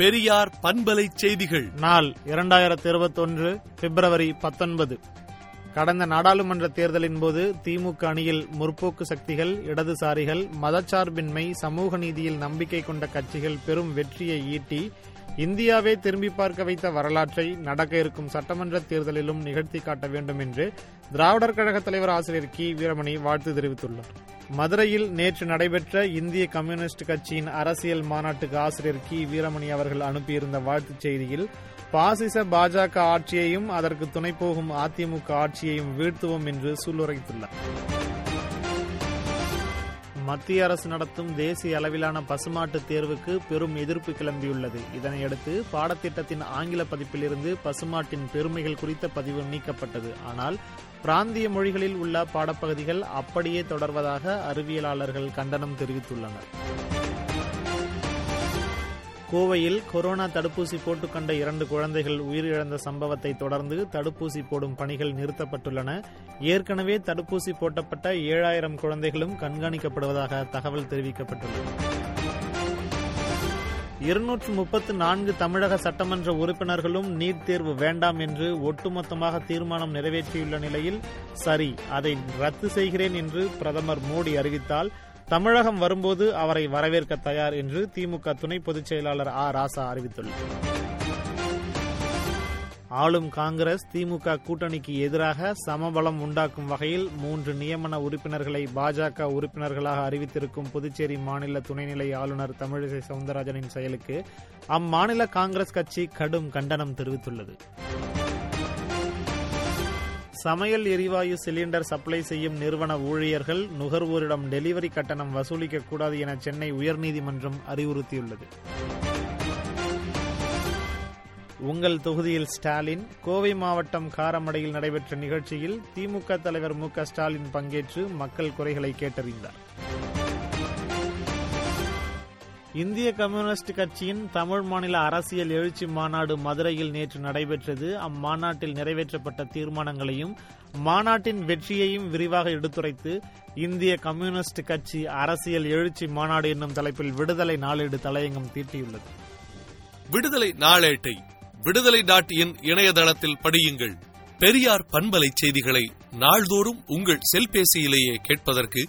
பெரியார் பண்பலை செய்திகள். நாள் இரண்டாயிரத்தி இருபத்தொன்று பிப்ரவரி பத்தொன்பது. கடந்த நாடாளுமன்ற தேர்தலின் போது திமுக அணியில் முற்போக்கு சக்திகள் இடதுசாரிகள் மதச்சார்பின்மை சமூக நீதியில் நம்பிக்கை கொண்ட கட்சிகள் பெரும் வெற்றியை ஈட்டி இந்தியாவே திரும்பி பார்க்க வைத்த வரலாற்றை நடக்க இருக்கும் சட்டமன்ற தேர்தலிலும் நிகழ்த்தி காட்ட வேண்டும் என்று திராவிடர் கழக தலைவர் ஆசிரியர் கி. வீரமணி வாழ்த்து தெரிவித்துள்ளார். மதுரையில் நேற்று நடைபெற்ற இந்திய கம்யூனிஸ்ட் கட்சியின் அரசியல் மாநாட்டுக்கு ஆசிரியர் கி. வீரமணி அவர்கள் அனுப்பியிருந்த வாழ்த்துச் செய்தியில் பாசிச பாஜக ஆட்சியையும் அதற்கு துணை போகும் அதிமுக ஆட்சியையும் வீழ்த்துவோம் என்று சூளுரைத்துள்ளார். மத்திய அரசு நடத்தும் தேசிய அளவிலான பசுமாட்டு தேர்வுக்கு பெரும் எதிர்ப்பு கிளம்பியுள்ளது. இதனையடுத்து பாடத்திட்டத்தின் ஆங்கில பதிப்பிலிருந்து பசுமாட்டின் பெருமைகள் குறித்த பதிவு நீக்கப்பட்டது. ஆனால் பிராந்திய மொழிகளில் உள்ள பாடப்பகுதிகள் அப்படியே தொடர்வதாக அறிவியலாளர்கள் கண்டனம் தெரிவித்துள்ளனர். கோவையில் கொரோனா தடுப்பூசி போட்டுக்கொண்ட இரண்டு குழந்தைகள் உயிரிழந்த சம்பவத்தை தொடர்ந்து தடுப்பூசி போடும் பணிகள் நிறுத்தப்பட்டுள்ளன. ஏற்கனவே தடுப்பூசி போட்டப்பட்ட ஏழாயிரம் குழந்தைகளும் கண்காணிக்கப்படுவதாக தகவல் தெரிவிக்கப்பட்டுள்ளது. இருநூற்று முப்பத்து நான்கு தமிழக சட்டமன்ற உறுப்பினர்களும் நீட் தேர்வு வேண்டாம் என்று ஒட்டுமொத்தமாக தீர்மானம் நிறைவேற்றியுள்ள நிலையில் சரி அதை ரத்து செய்கிறேன் என்று பிரதமர் மோடி அறிவித்தால் தமிழகம் வரும்போது அவரை வரவேற்க தயார் என்று திமுக துணை பொதுச் செயலாளர் ஆ. ராசா அறிவித்துள்ளார். ஆளும் காங்கிரஸ் திமுக கூட்டணிக்கு எதிராக சமபலம் உண்டாக்கும் வகையில் மூன்று நியமன உறுப்பினர்களை பாஜக உறுப்பினர்களாக அறிவித்திருக்கும் புதுச்சேரி மாநில துணைநிலை ஆளுநர் தமிழிசை சவுந்தரராஜனின் செயலுக்கு அம்மாநில காங்கிரஸ் கட்சி கடும் கண்டனம் தெரிவித்துள்ளது. சமையல் எரிவாயு சிலிண்டர் சப்ளை செய்யும் நிறுவன ஊழியர்கள் நுகர்வோரிடம் டெலிவரி கட்டணம் வசூலிக்க கூடாது என சென்னை உயர்நீதிமன்றம் அறிவுறுத்தியுள்ளது. உங்கள் தொகுதியில் ஸ்டாலின் கோவை மாவட்டம் காரமடையில் நடைபெற்ற நிகழ்ச்சியில் திமுக தலைவர் மு ஸ்டாலின் பங்கேற்று மக்கள் குறைகளை கேட்டறிந்தார். இந்திய கம்யூனிஸ்ட் கட்சியின் தமிழ் மாநில அரசியல் எழுச்சி மாநாடு மதுரையில் நேற்று நடைபெற்றது. அம்மாநாட்டில் நிறைவேற்றப்பட்ட தீர்மானங்களையும் மாநாட்டின் வெற்றியையும் விரிவாக எடுத்துரைத்து இந்திய கம்யூனிஸ்ட் கட்சி அரசியல் எழுச்சி மாநாடு என்னும் தலைப்பில் விடுதலை நாளேடு தலையங்கம் தீட்டியுள்ளது. விடுதலை நாளேட்டை விடுதலை நாட்டியின் இணையதளத்தில் படியுங்கள். பெரியார் பண்பலை செய்திகளை நாள்தோறும் உங்கள் செல்பேசியிலேயே கேட்பதற்கு